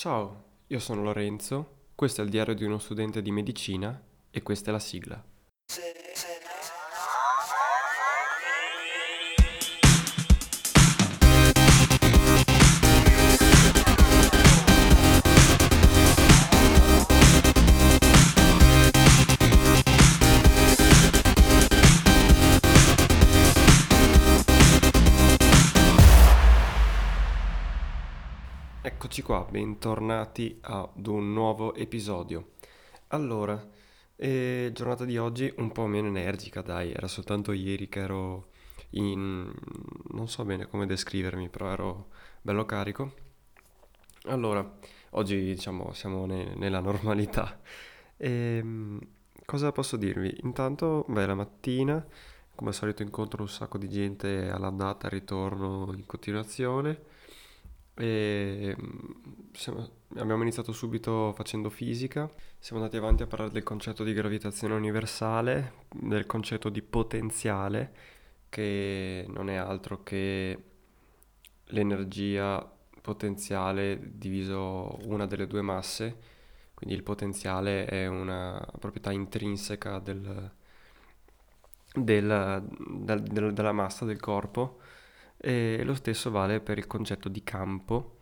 Ciao, io sono Lorenzo, questo è il diario di uno studente di medicina e questa è la sigla. Eccoci qua, bentornati ad un nuovo episodio. Allora, eh, giornata di oggi un po' meno energica, dai, era soltanto ieri che ero in... non so bene come descrivermi, però ero bello carico. Allora, oggi diciamo siamo ne- nella normalità. Ehm, cosa posso dirvi? Intanto, beh, la mattina, come al solito incontro un sacco di gente all'andata, al ritorno in continuazione. E mm, siamo- abbiamo iniziato subito facendo fisica, siamo andati avanti a parlare del concetto di gravitazione universale, del concetto di potenziale, che non è altro che l'energia potenziale diviso una delle due masse, quindi il potenziale è una proprietà intrinseca del- del- del- del- della massa del corpo e lo stesso vale per il concetto di campo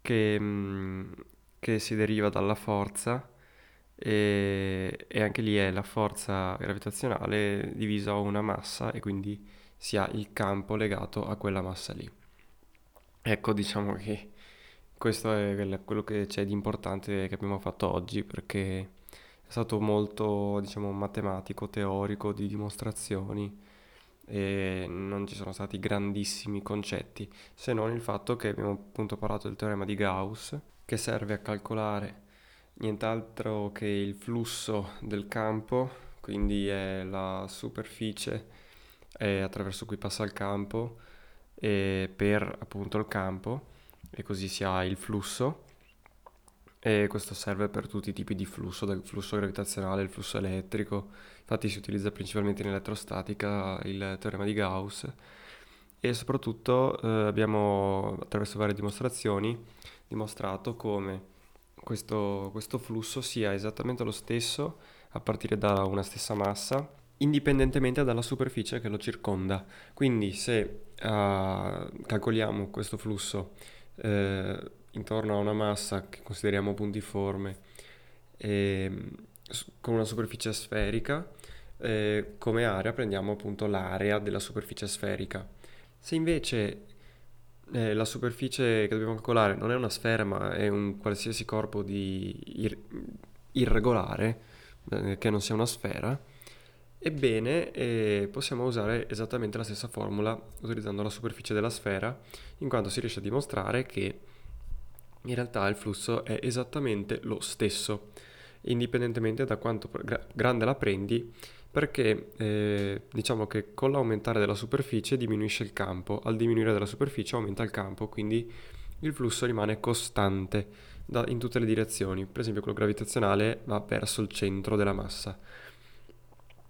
che, mm, che si deriva dalla forza e, e anche lì è la forza gravitazionale divisa una massa e quindi si ha il campo legato a quella massa lì. Ecco, diciamo che questo è quel- quello che c'è di importante che abbiamo fatto oggi perché è stato molto, diciamo, matematico, teorico, di dimostrazioni e non ci sono stati grandissimi concetti, se non il fatto che abbiamo appunto parlato del teorema di Gauss, che serve a calcolare nient'altro che il flusso del campo, quindi è la superficie eh, attraverso cui passa il campo per appunto il campo e così si ha il flusso e questo serve per tutti i tipi di flusso, dal flusso gravitazionale, il flusso elettrico, infatti si utilizza principalmente in elettrostatica il teorema di Gauss e soprattutto eh, abbiamo attraverso varie dimostrazioni dimostrato come questo, questo flusso sia esattamente lo stesso a partire da una stessa massa indipendentemente dalla superficie che lo circonda. Quindi se eh, calcoliamo questo flusso eh, intorno a una massa che consideriamo puntiforme e, s- con una superficie sferica, eh, come area prendiamo appunto l'area della superficie sferica. Se invece eh, la superficie che dobbiamo calcolare non è una sfera ma è un qualsiasi corpo di ir- irregolare, eh, che non sia una sfera, ebbene eh, possiamo usare esattamente la stessa formula utilizzando la superficie della sfera, in quanto si riesce a dimostrare che in realtà il flusso è esattamente lo stesso, indipendentemente da quanto gra- grande la prendi, perché eh, diciamo che con l'aumentare della superficie diminuisce il campo, al diminuire della superficie aumenta il campo, quindi il flusso rimane costante da- in tutte le direzioni. Per esempio quello gravitazionale va verso il centro della massa,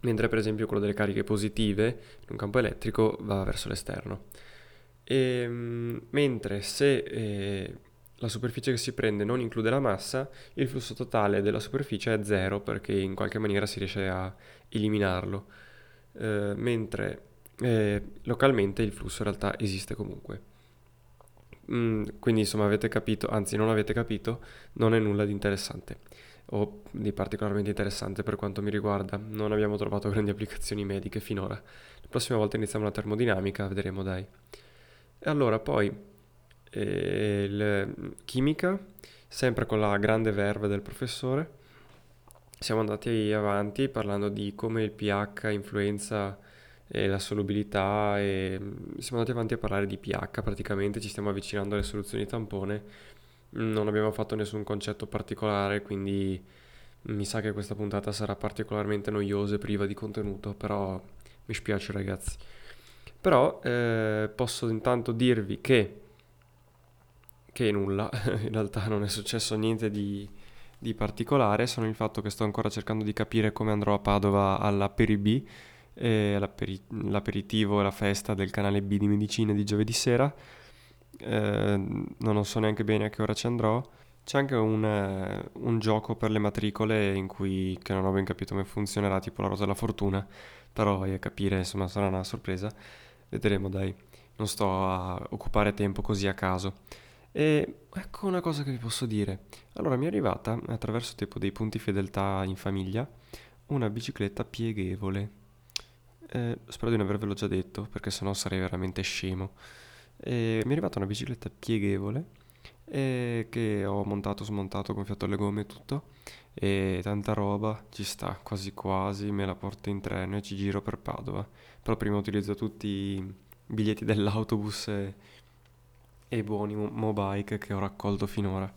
mentre per esempio quello delle cariche positive in un campo elettrico va verso l'esterno. E, mentre se eh, la superficie che si prende non include la massa, il flusso totale della superficie è zero perché in qualche maniera si riesce a eliminarlo, Eh, mentre eh, localmente il flusso in realtà esiste comunque. Mm, quindi insomma avete capito, anzi non avete capito, non è nulla di interessante o di particolarmente interessante per quanto mi riguarda. Non abbiamo trovato grandi applicazioni mediche finora. La prossima volta iniziamo la termodinamica, vedremo dai. E allora poi eh, chimica, sempre con la grande verve del professore. Siamo andati avanti parlando di come il pH influenza eh, la solubilità e mm, siamo andati avanti a parlare di pH praticamente, ci stiamo avvicinando alle soluzioni tampone non abbiamo fatto nessun concetto particolare, quindi mi sa che questa puntata sarà particolarmente noiosa e priva di contenuto, però mi spiace ragazzi. Però eh, posso intanto dirvi che, che nulla, in realtà non è successo niente di, di particolare, sono il fatto che sto ancora cercando di capire come andrò a Padova alla Peribì, eh, l'aperitivo e la festa del canale B di medicina di giovedì sera eh, non so neanche bene a che ora ci andrò. C'è anche un, eh, un, gioco per le matricole in cui, che non ho ben capito come funzionerà, tipo la rosa della fortuna, però vai a capire, insomma sarà una sorpresa. Vedremo dai, non sto a occupare tempo così a caso. E ecco una cosa che vi posso dire. Allora mi è arrivata, attraverso tipo dei punti fedeltà in famiglia, una bicicletta pieghevole. Eh, spero di non avervelo già detto, perché sennò sarei veramente scemo. E mi è arrivata una bicicletta pieghevole che ho montato, smontato, gonfiato le gomme e tutto e tanta roba, ci sta quasi quasi, me la porto in treno e ci giro per Padova. Però prima utilizzo tutti i biglietti dell'autobus e, e i buoni mobike che ho raccolto finora.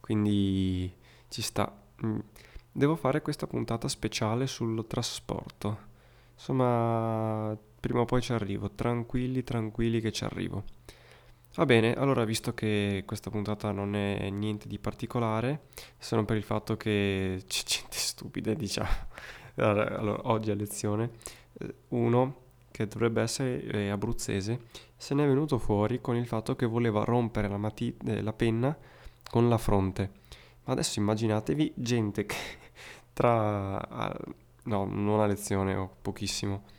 Quindi ci sta. Mm. Devo fare questa puntata speciale sul trasporto. Insomma, prima o poi ci arrivo, tranquilli, tranquilli che ci arrivo. Va bene, allora visto che questa puntata non è niente di particolare, se non per il fatto che c'è gente stupida, diciamo, allora, oggi a lezione, eh, uno che dovrebbe essere abruzzese, se ne è venuto fuori con il fatto che voleva rompere la, mati- eh, la penna con la fronte. Ma adesso immaginatevi gente che tra... no, non a lezione, ho pochissimo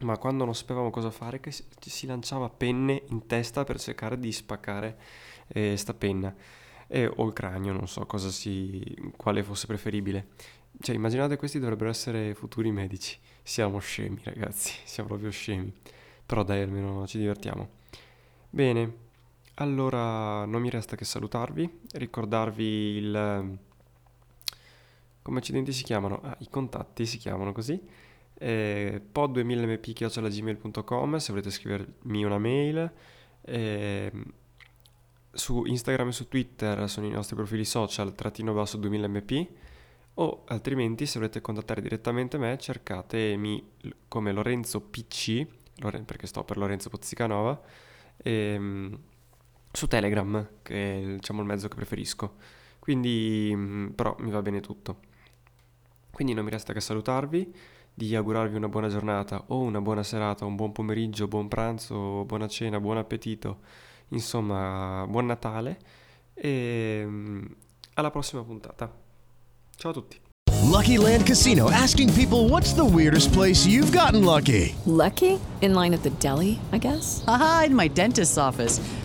ma quando non sapevamo cosa fare che si lanciava penne in testa per cercare di spaccare eh, sta penna e, o il cranio, non so si, quale fosse preferibile. Cioè, immaginate questi dovrebbero essere futuri medici. Siamo scemi, ragazzi, siamo proprio scemi. Però dai, almeno ci divertiamo. Bene, allora non mi resta che salutarvi, ricordarvi il... come accidenti si chiamano? Ah, i contatti si chiamano così eh, pod2000mp.gmail.com se volete scrivermi una mail. Eh, su Instagram e su Twitter sono i nostri profili social trattino basso 2000mp o altrimenti se volete contattare direttamente me cercatemi come Lorenzo PC perché sto per Lorenzo Pozzicanova ehm, su Telegram che è diciamo il mezzo che preferisco. Quindi mm, però mi va bene tutto. Quindi non mi resta che salutarvi di augurarvi una buona giornata o una buona serata, un buon pomeriggio, buon pranzo, buona cena, buon appetito, insomma, buon Natale e mm, alla prossima puntata. Ciao a tutti. Lucky Land Casino asking people what's the weirdest place you've gotten lucky? Lucky? In line at the deli, I guess. Aha, in my dentist's office.